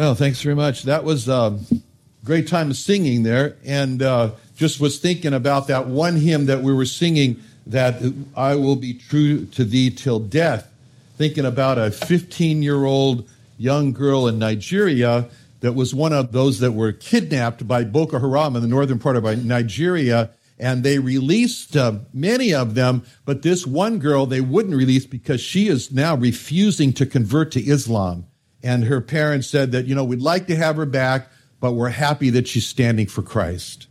Well, thanks very much. That was a great time of singing there, and uh, just was thinking about that one hymn that we were singing that I will be true to thee till death. Thinking about a 15 year old young girl in Nigeria that was one of those that were kidnapped by Boko Haram in the northern part of Nigeria. And they released uh, many of them, but this one girl they wouldn't release because she is now refusing to convert to Islam. And her parents said that, you know, we'd like to have her back, but we're happy that she's standing for Christ.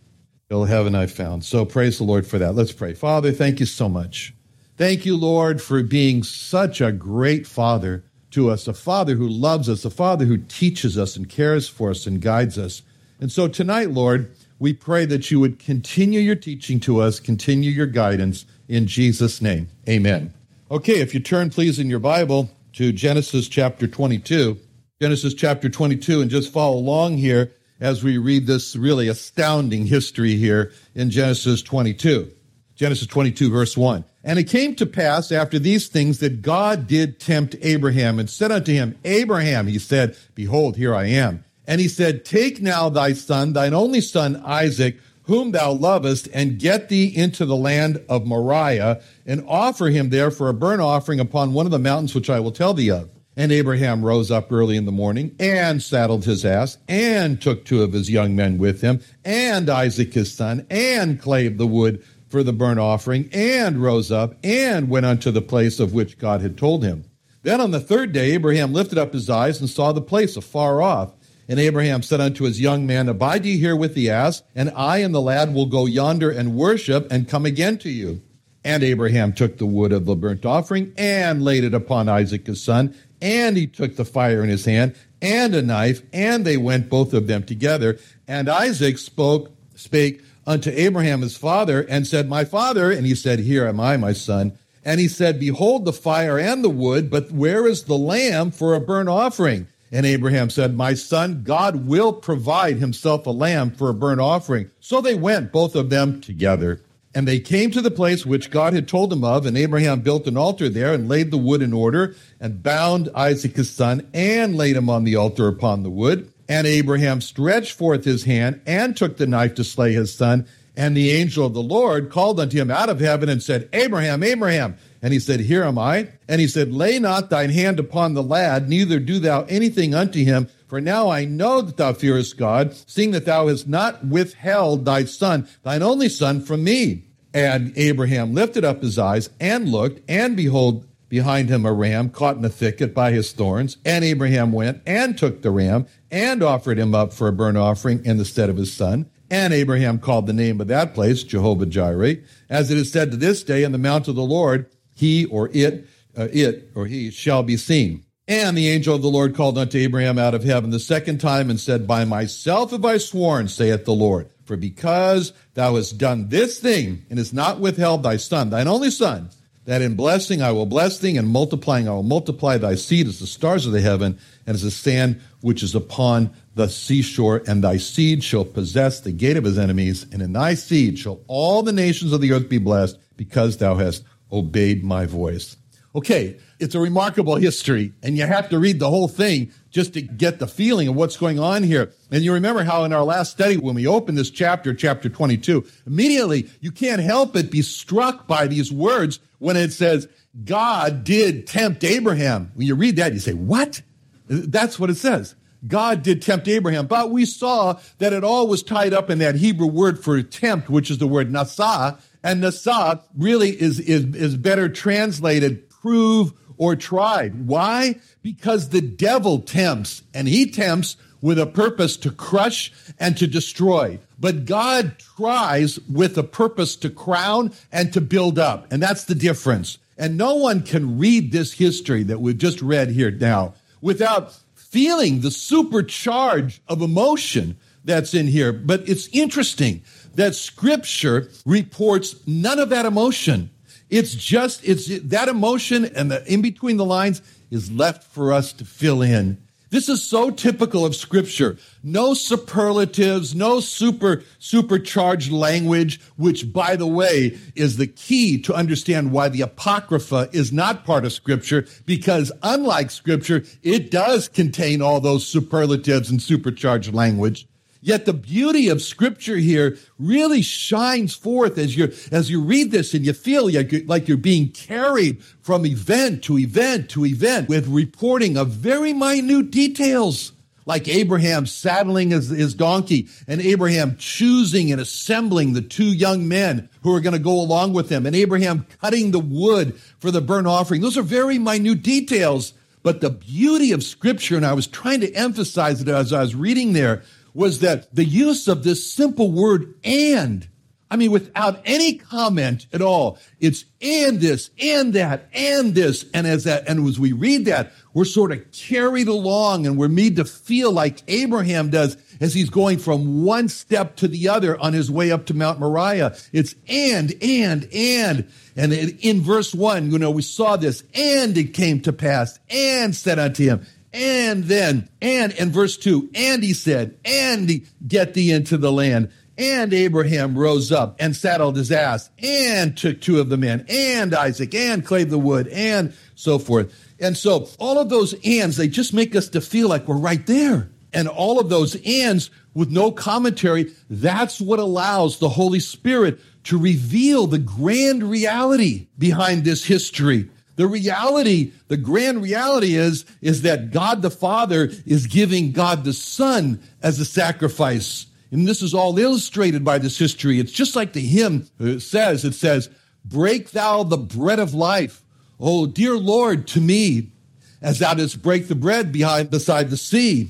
Ill heaven I found. So praise the Lord for that. Let's pray. Father, thank you so much. Thank you, Lord, for being such a great Father to us, a Father who loves us, a Father who teaches us and cares for us and guides us. And so tonight, Lord, we pray that you would continue your teaching to us, continue your guidance in Jesus' name. Amen. Okay, if you turn, please, in your Bible to Genesis chapter 22. Genesis chapter 22, and just follow along here as we read this really astounding history here in Genesis 22. Genesis 22, verse 1. And it came to pass after these things that God did tempt Abraham and said unto him, Abraham, he said, Behold, here I am. And he said, Take now thy son, thine only son Isaac, whom thou lovest, and get thee into the land of Moriah, and offer him there for a burnt offering upon one of the mountains which I will tell thee of. And Abraham rose up early in the morning and saddled his ass and took two of his young men with him and Isaac his son and clave the wood for the burnt offering and rose up and went unto the place of which God had told him. Then on the third day, Abraham lifted up his eyes and saw the place afar off. And Abraham said unto his young man, Abide ye here with the ass, and I and the lad will go yonder and worship and come again to you. And Abraham took the wood of the burnt offering and laid it upon Isaac his son, and he took the fire in his hand and a knife, and they went both of them together. And Isaac spoke, spake unto Abraham his father, and said, My father, and he said, Here am I, my son. And he said, Behold the fire and the wood, but where is the lamb for a burnt offering? And Abraham said, My son, God will provide himself a lamb for a burnt offering. So they went, both of them together. And they came to the place which God had told them of, and Abraham built an altar there and laid the wood in order and bound Isaac his son and laid him on the altar upon the wood. And Abraham stretched forth his hand and took the knife to slay his son. And the angel of the Lord called unto him out of heaven and said, Abraham, Abraham. And he said, Here am I. And he said, Lay not thine hand upon the lad, neither do thou anything unto him. For now I know that thou fearest God, seeing that thou hast not withheld thy son, thine only son, from me. And Abraham lifted up his eyes and looked, and behold, behind him a ram caught in a thicket by his thorns. And Abraham went and took the ram and offered him up for a burnt offering in the stead of his son. And Abraham called the name of that place Jehovah Jireh, as it is said to this day in the mount of the Lord, he or it, uh, it or he shall be seen. And the angel of the Lord called unto Abraham out of heaven the second time and said, By myself have I sworn, saith the Lord, for because thou hast done this thing and hast not withheld thy son, thine only son, that in blessing I will bless thee, and multiplying I will multiply thy seed as the stars of the heaven, and as the sand which is upon the seashore, and thy seed shall possess the gate of his enemies, and in thy seed shall all the nations of the earth be blessed, because thou hast obeyed my voice. Okay, it's a remarkable history, and you have to read the whole thing just to get the feeling of what's going on here. And you remember how in our last study, when we opened this chapter, chapter 22, immediately you can't help but be struck by these words when it says, God did tempt Abraham. When you read that, you say, What? That's what it says. God did tempt Abraham, but we saw that it all was tied up in that Hebrew word for tempt, which is the word nasa. And nasa really is, is, is better translated prove or tried. Why? Because the devil tempts and he tempts with a purpose to crush and to destroy. But God tries with a purpose to crown and to build up. And that's the difference. And no one can read this history that we've just read here now without feeling the supercharge of emotion that's in here. But it's interesting that scripture reports none of that emotion. It's just, it's that emotion and the in between the lines is left for us to fill in. This is so typical of scripture. No superlatives, no super, supercharged language, which by the way is the key to understand why the Apocrypha is not part of scripture, because unlike scripture, it does contain all those superlatives and supercharged language. Yet the beauty of scripture here really shines forth as you as you read this and you feel like you're, like you're being carried from event to event to event with reporting of very minute details like Abraham saddling his, his donkey and Abraham choosing and assembling the two young men who are going to go along with him and Abraham cutting the wood for the burnt offering. Those are very minute details. But the beauty of scripture, and I was trying to emphasize it as I was reading there, was that the use of this simple word and, I mean, without any comment at all, it's and this, and that, and this. And as that, and as we read that, we're sort of carried along and we're made to feel like Abraham does as he's going from one step to the other on his way up to Mount Moriah. It's and, and, and. And in verse one, you know, we saw this, and it came to pass, and said unto him, and then, and in verse 2, and he said, and get thee into the land. And Abraham rose up and saddled his ass and took two of the men and Isaac and clave the wood and so forth. And so all of those ands, they just make us to feel like we're right there. And all of those ands with no commentary, that's what allows the Holy Spirit to reveal the grand reality behind this history the reality, the grand reality is, is that God the Father is giving God the Son as a sacrifice. And this is all illustrated by this history. It's just like the hymn uh, says, it says, break thou the bread of life. Oh, dear Lord, to me, as thou didst break the bread behind beside the sea.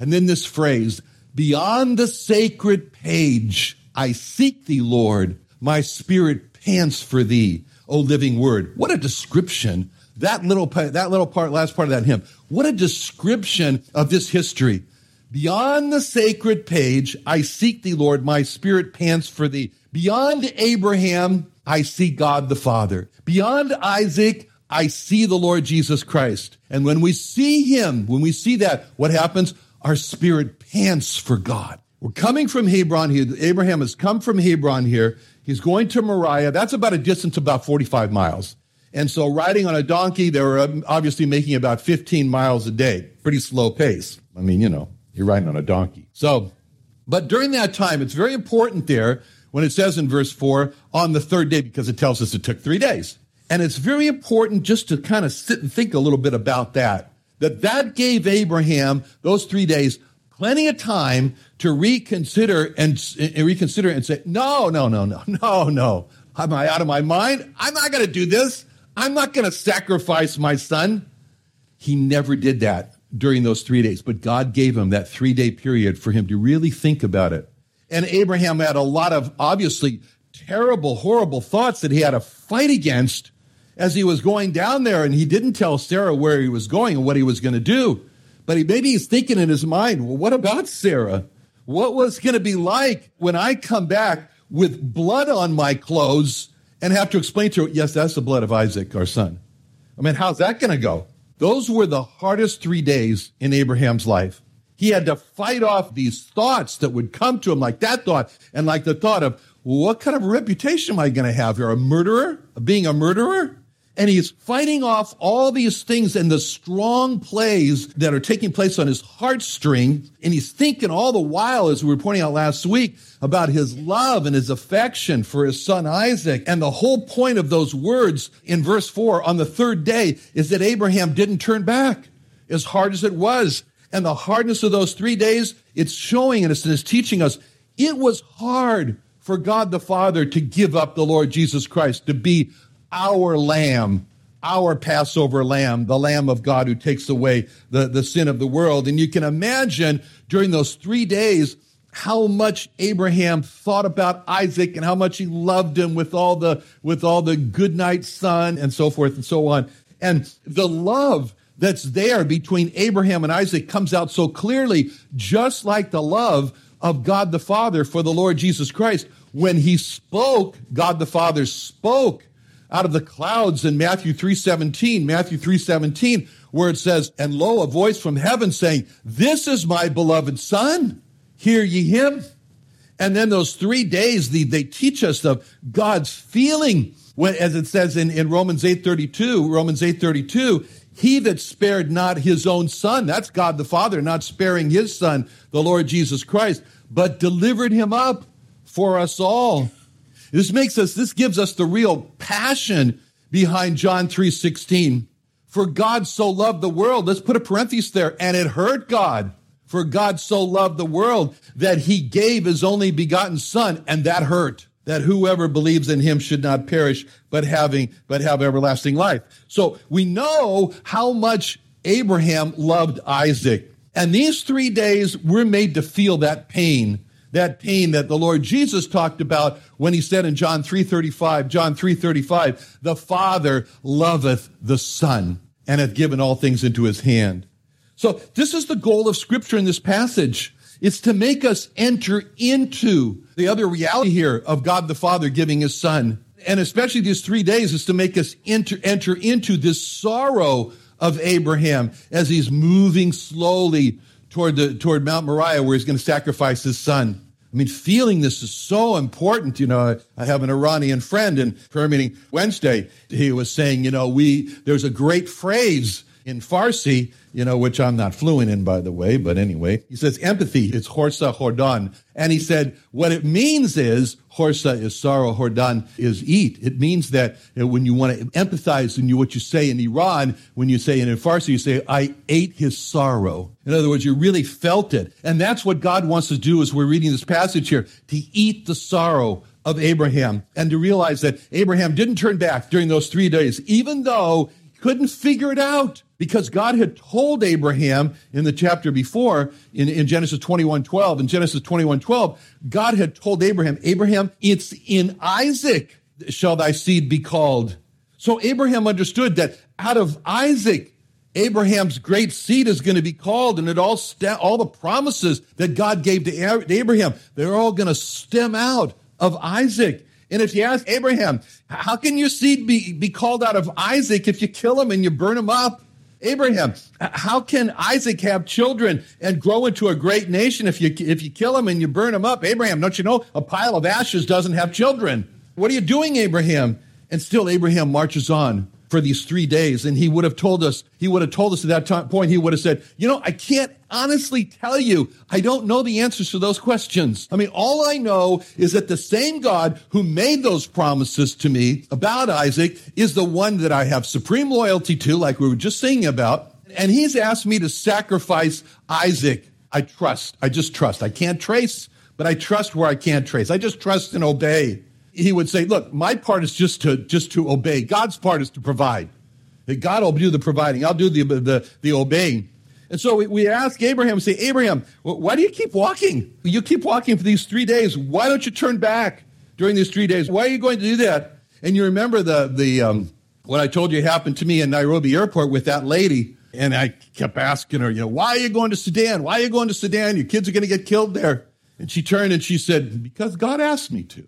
And then this phrase, beyond the sacred page, I seek thee, Lord. My spirit pants for thee. O living word. What a description. That little, that little part, last part of that hymn. What a description of this history. Beyond the sacred page, I seek thee, Lord. My spirit pants for thee. Beyond Abraham, I see God the Father. Beyond Isaac, I see the Lord Jesus Christ. And when we see him, when we see that, what happens? Our spirit pants for God. We're coming from Hebron. Here. Abraham has come from Hebron here. He's going to Moriah. That's about a distance of about 45 miles. And so riding on a donkey, they were um, obviously making about 15 miles a day. Pretty slow pace. I mean, you know, you're riding on a donkey. So, but during that time, it's very important there when it says in verse 4, on the third day, because it tells us it took three days. And it's very important just to kind of sit and think a little bit about that. That that gave Abraham those three days plenty of time to reconsider and, and reconsider and say, no, no, no, no, no, no. Am I out of my mind? I'm not going to do this. I'm not going to sacrifice my son. He never did that during those three days, but God gave him that three day period for him to really think about it. And Abraham had a lot of obviously terrible, horrible thoughts that he had to fight against as he was going down there. And he didn't tell Sarah where he was going and what he was going to do. But he, maybe he's thinking in his mind, well, what about Sarah? What was going to be like when I come back with blood on my clothes and have to explain to her, yes, that's the blood of Isaac, our son? I mean, how's that going to go? Those were the hardest three days in Abraham's life. He had to fight off these thoughts that would come to him, like that thought, and like the thought of, what kind of reputation am I going to have here? A murderer? Being a murderer? And he's fighting off all these things and the strong plays that are taking place on his heartstring. And he's thinking all the while, as we were pointing out last week, about his love and his affection for his son Isaac. And the whole point of those words in verse four on the third day is that Abraham didn't turn back as hard as it was. and the hardness of those three days, it's showing us and it's teaching us it was hard for God the Father to give up the Lord Jesus Christ to be our lamb, our Passover lamb, the lamb of God who takes away the, the sin of the world. And you can imagine during those three days, how much Abraham thought about Isaac and how much he loved him with all the with all the good night son and so forth and so on. And the love that's there between Abraham and Isaac comes out so clearly, just like the love of God the Father for the Lord Jesus Christ. When he spoke, God the Father spoke out of the clouds in Matthew 3:17, Matthew 3:17, where it says, "And lo, a voice from heaven saying, This is my beloved son." Hear ye him? And then those three days, the, they teach us of God's feeling, when, as it says in, in Romans 8.32, Romans 8.32, he that spared not his own son, that's God the Father, not sparing his son, the Lord Jesus Christ, but delivered him up for us all. This makes us, this gives us the real passion behind John 3.16. For God so loved the world, let's put a parenthesis there, and it hurt God for God so loved the world that he gave his only begotten son, and that hurt. That whoever believes in him should not perish, but having, but have everlasting life. So we know how much Abraham loved Isaac. And these three days we're made to feel that pain, that pain that the Lord Jesus talked about when he said in John 3.35, John 3.35, the Father loveth the Son and hath given all things into his hand. So this is the goal of scripture in this passage. It's to make us enter into the other reality here of God the Father giving his son. And especially these three days is to make us enter, enter into this sorrow of Abraham as he's moving slowly toward the, toward Mount Moriah where he's going to sacrifice his son. I mean, feeling this is so important. You know, I have an Iranian friend in prayer meeting Wednesday. He was saying, you know, we, there's a great phrase in Farsi, you know, which I'm not fluent in, by the way, but anyway, he says empathy is horsa hordan. And he said what it means is horsa is sorrow, hordan is eat. It means that when you want to empathize in you, what you say in Iran, when you say in Farsi, you say, I ate his sorrow. In other words, you really felt it. And that's what God wants to do as we're reading this passage here, to eat the sorrow of Abraham and to realize that Abraham didn't turn back during those three days, even though he couldn't figure it out because God had told Abraham in the chapter before, in, in Genesis 21 12, in Genesis 21 12, God had told Abraham, Abraham, it's in Isaac shall thy seed be called. So Abraham understood that out of Isaac, Abraham's great seed is going to be called, and it all st- all the promises that God gave to Abraham, they're all going to stem out of Isaac. And if you ask Abraham, how can your seed be, be called out of Isaac if you kill him and you burn him up? Abraham, how can Isaac have children and grow into a great nation if you, if you kill him and you burn him up? Abraham, don't you know a pile of ashes doesn't have children? What are you doing, Abraham? And still Abraham marches on for these three days. And he would have told us, he would have told us at that time, point, he would have said, you know, I can't honestly tell you, I don't know the answers to those questions. I mean, all I know is that the same God who made those promises to me about Isaac is the one that I have supreme loyalty to, like we were just singing about. And he's asked me to sacrifice Isaac. I trust. I just trust. I can't trace, but I trust where I can't trace. I just trust and obey he would say, look, my part is just to, just to obey. God's part is to provide. God will do the providing. I'll do the, the, the obeying. And so we, we ask Abraham, say, Abraham, why do you keep walking? You keep walking for these three days. Why don't you turn back during these three days? Why are you going to do that? And you remember the, the, um, what I told you happened to me in Nairobi airport with that lady. And I kept asking her, you know, why are you going to Sudan? Why are you going to Sudan? Your kids are going to get killed there. And she turned and she said, because God asked me to.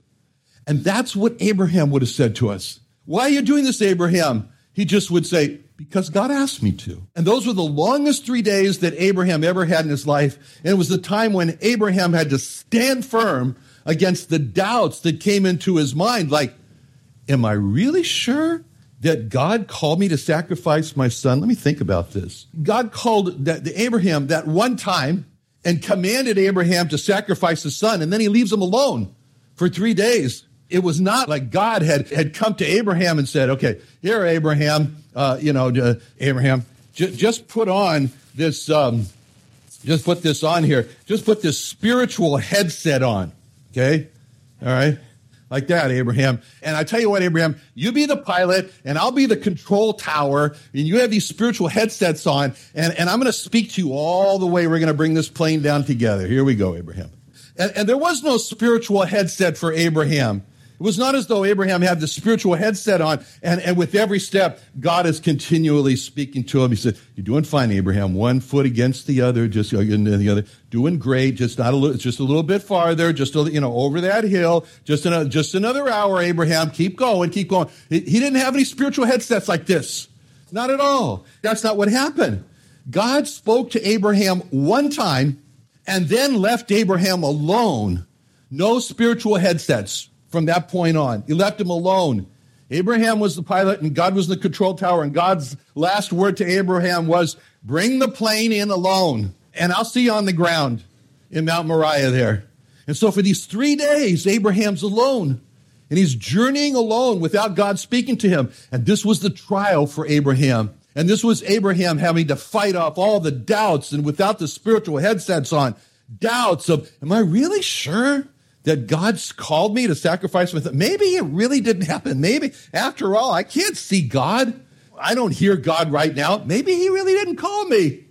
And that's what Abraham would have said to us. Why are you doing this, Abraham? He just would say, because God asked me to. And those were the longest three days that Abraham ever had in his life. And it was the time when Abraham had to stand firm against the doubts that came into his mind. Like, am I really sure that God called me to sacrifice my son? Let me think about this. God called that, Abraham that one time and commanded Abraham to sacrifice his son, and then he leaves him alone for three days it was not like God had, had come to Abraham and said, okay, here, Abraham, uh, you know, uh, Abraham, j- just put on this, um, just put this on here. Just put this spiritual headset on. Okay? All right? Like that, Abraham. And I tell you what, Abraham, you be the pilot and I'll be the control tower and you have these spiritual headsets on and, and I'm going to speak to you all the way. We're going to bring this plane down together. Here we go, Abraham. And, and there was no spiritual headset for Abraham. It was not as though Abraham had the spiritual headset on, and, and with every step, God is continually speaking to him. He said, You're doing fine, Abraham. One foot against the other, just uh, the other. Doing great, just not a little, just a little bit farther, just a, you know, over that hill, just another, just another hour, Abraham. Keep going, keep going. He didn't have any spiritual headsets like this. Not at all. That's not what happened. God spoke to Abraham one time and then left Abraham alone. No spiritual headsets from that point on. He left him alone. Abraham was the pilot and God was the control tower. And God's last word to Abraham was, Bring the plane in alone, and I'll see you on the ground in Mount Moriah there. And so for these three days, Abraham's alone. And he's journeying alone without God speaking to him. And this was the trial for Abraham. And this was Abraham having to fight off all the doubts and without the spiritual headsets on, doubts of, am I really sure that God's called me to sacrifice with. Maybe it really didn't happen. Maybe, after all, I can't see God. I don't hear God right now. Maybe he really didn't call me.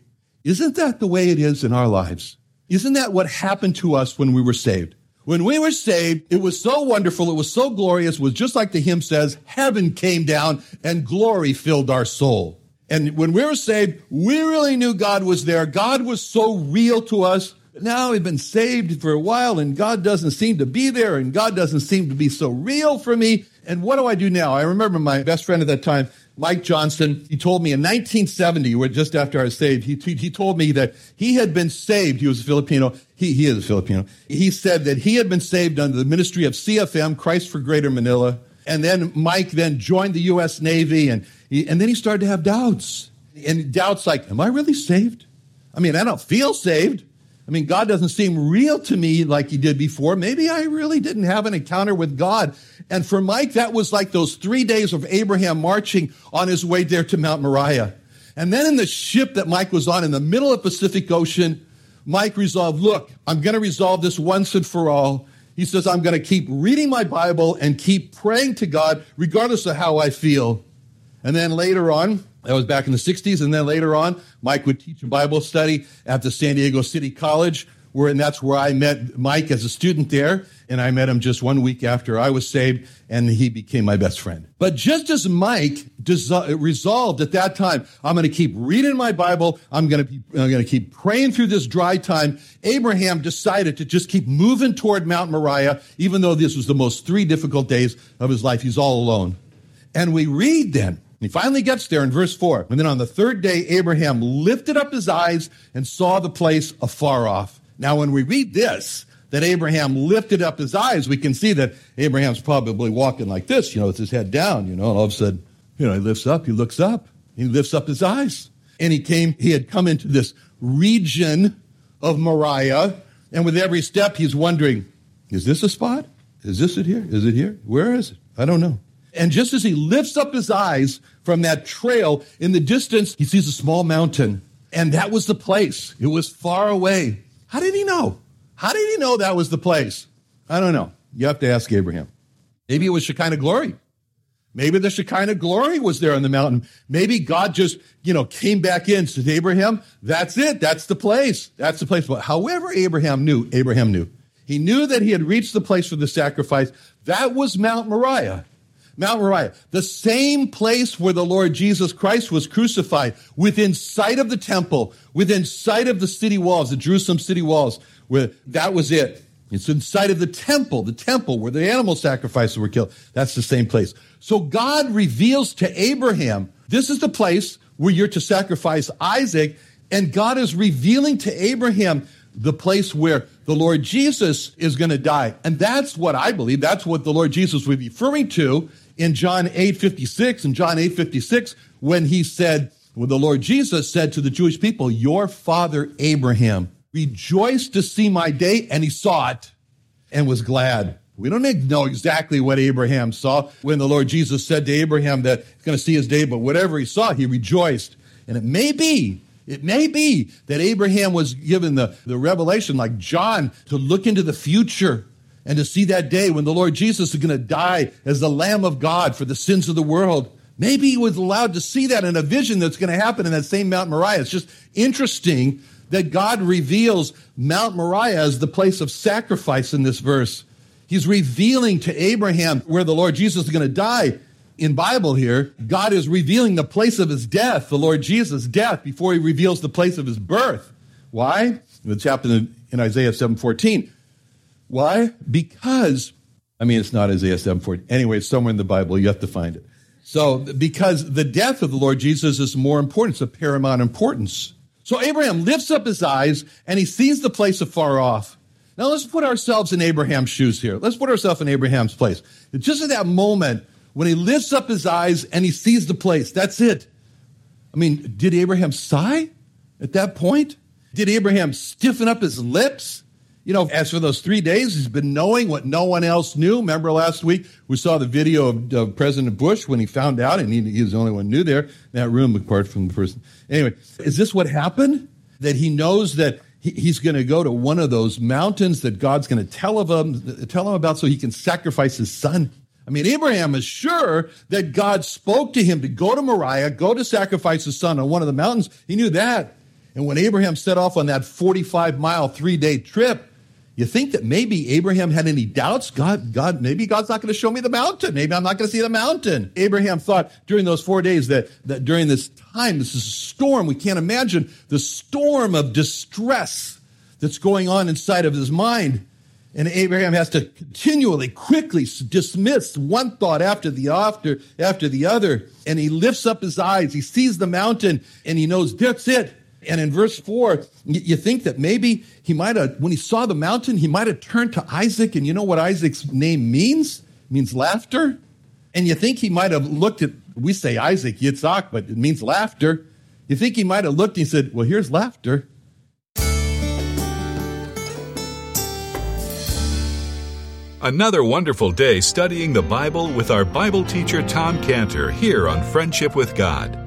Isn't that the way it is in our lives? Isn't that what happened to us when we were saved? When we were saved, it was so wonderful. It was so glorious. It was just like the hymn says, heaven came down and glory filled our soul. And when we were saved, we really knew God was there. God was so real to us now I've been saved for a while and God doesn't seem to be there and God doesn't seem to be so real for me. And what do I do now? I remember my best friend at that time, Mike Johnson, he told me in 1970, just after I was saved, he, he told me that he had been saved. He was a Filipino. He, he is a Filipino. He said that he had been saved under the ministry of CFM, Christ for Greater Manila. And then Mike then joined the U.S. Navy and, he, and then he started to have doubts. And doubts like, am I really saved? I mean, I don't feel saved. I mean, God doesn't seem real to me like he did before. Maybe I really didn't have an encounter with God. And for Mike, that was like those three days of Abraham marching on his way there to Mount Moriah. And then in the ship that Mike was on in the middle of the Pacific Ocean, Mike resolved, look, I'm going to resolve this once and for all. He says, I'm going to keep reading my Bible and keep praying to God regardless of how I feel. And then later on, that was back in the 60s. And then later on, Mike would teach a Bible study at the San Diego City College, where, and that's where I met Mike as a student there. And I met him just one week after I was saved, and he became my best friend. But just as Mike resolved at that time, I'm going to keep reading my Bible, I'm going to be, I'm going to keep praying through this dry time. Abraham decided to just keep moving toward Mount Moriah, even though this was the most three difficult days of his life. He's all alone. And we read then he finally gets there in verse 4. And then on the third day, Abraham lifted up his eyes and saw the place afar off. Now, when we read this, that Abraham lifted up his eyes, we can see that Abraham's probably walking like this, you know, with his head down, you know, and all of a sudden, you know, he lifts up, he looks up, he lifts up his eyes. And he came, he had come into this region of Moriah, and with every step, he's wondering, is this a spot? Is this it here? Is it here? Where is it? I don't know. And just as he lifts up his eyes from that trail in the distance, he sees a small mountain. And that was the place. It was far away. How did he know? How did he know that was the place? I don't know. You have to ask Abraham. Maybe it was Shekinah glory. Maybe the Shekinah glory was there on the mountain. Maybe God just, you know, came back in, said, Abraham, that's it. That's the place. That's the place. But however Abraham knew, Abraham knew. He knew that he had reached the place for the sacrifice. That was Mount Moriah. Mount Moriah, the same place where the Lord Jesus Christ was crucified, within sight of the temple, within sight of the city walls, the Jerusalem city walls, where that was it. It's in sight of the temple, the temple where the animal sacrifices were killed. That's the same place. So God reveals to Abraham, this is the place where you're to sacrifice Isaac. And God is revealing to Abraham the place where the Lord Jesus is going to die. And that's what I believe. That's what the Lord Jesus was referring to in John 8:56 and John 8:56 when he said when the Lord Jesus said to the Jewish people, "Your father Abraham rejoiced to see my day and he saw it and was glad." We don't know exactly what Abraham saw when the Lord Jesus said to Abraham that he's going to see his day, but whatever he saw, he rejoiced. And it may be It may be that Abraham was given the, the revelation, like John, to look into the future and to see that day when the Lord Jesus is going to die as the Lamb of God for the sins of the world. Maybe he was allowed to see that in a vision that's going to happen in that same Mount Moriah. It's just interesting that God reveals Mount Moriah as the place of sacrifice in this verse. He's revealing to Abraham where the Lord Jesus is going to die in Bible here, God is revealing the place of his death, the Lord Jesus' death, before he reveals the place of his birth. Why? It's happened in Isaiah 7.14. Why? Because, I mean, it's not Isaiah 7.14. Anyway, it's somewhere in the Bible. You have to find it. So, because the death of the Lord Jesus is more important, it's of paramount importance. So Abraham lifts up his eyes and he sees the place afar off. Now let's put ourselves in Abraham's shoes here. Let's put ourselves in Abraham's place. Just at that moment when he lifts up his eyes and he sees the place. That's it. I mean, did Abraham sigh at that point? Did Abraham stiffen up his lips? You know, as for those three days, he's been knowing what no one else knew. Remember last week we saw the video of, of President Bush when he found out, and he, he, was the only one knew there in that room, apart from the person. Anyway, is this what happened? That he knows that he, he's going to go to one of those mountains that God's going to tell of him, tell him about, so he can sacrifice his son. I mean, Abraham is sure that God spoke to him to go to Moriah, go to sacrifice his son on one of the mountains. He knew that. And when Abraham set off on that 45 mile, three day trip, you think that maybe Abraham had any doubts? God, God, maybe God's not going to show me the mountain. Maybe I'm not going to see the mountain. Abraham thought during those four days that, that during this time, this is a storm. We can't imagine the storm of distress that's going on inside of his mind. And Abraham has to continually, quickly dismiss one thought after the after after the other. And he lifts up his eyes. He sees the mountain and he knows that's it. And in verse four, you think that maybe he might have, when he saw the mountain, he might have turned to Isaac. And you know what Isaac's name means? It means laughter. And you think he might have looked at, we say Isaac, Yitzhak, but it means laughter. You think he might have looked and he said, well, here's laughter. Another wonderful day studying the Bible with our Bible teacher Tom Cantor here on Friendship with God.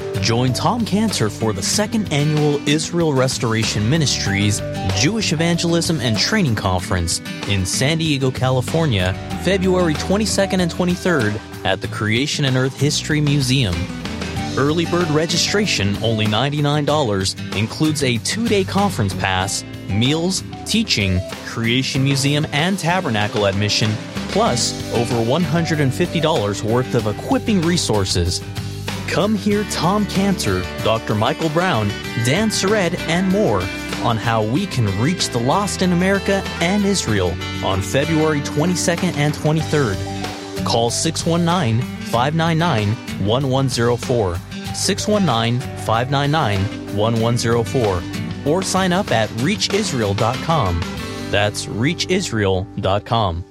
Join Tom Cantor for the second annual Israel Restoration Ministries Jewish Evangelism and Training Conference in San Diego, California, February 22nd and 23rd at the Creation and Earth History Museum. Early bird registration, only $99, includes a two day conference pass, meals, teaching, Creation Museum, and Tabernacle admission, plus over $150 worth of equipping resources. Come hear Tom Cantor, Dr. Michael Brown, Dan Sered, and more on how we can reach the lost in America and Israel on February 22nd and 23rd. Call 619 599 1104, 619 599 1104, or sign up at reachisrael.com. That's reachisrael.com.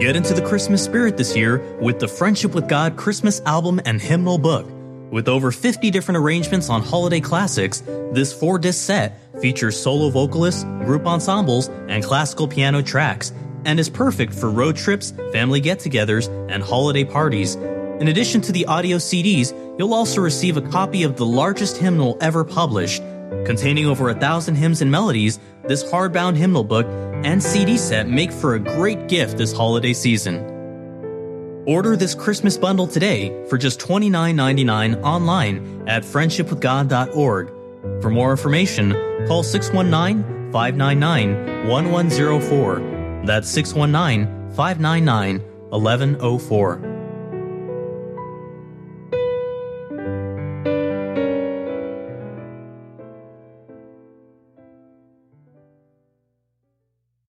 Get into the Christmas spirit this year with the Friendship with God Christmas album and hymnal book. With over 50 different arrangements on holiday classics, this four disc set features solo vocalists, group ensembles, and classical piano tracks, and is perfect for road trips, family get togethers, and holiday parties. In addition to the audio CDs, you'll also receive a copy of the largest hymnal ever published. Containing over a thousand hymns and melodies, this hardbound hymnal book and CD set make for a great gift this holiday season. Order this Christmas bundle today for just $29.99 online at friendshipwithgod.org. For more information, call 619 599 1104. That's 619 599 1104.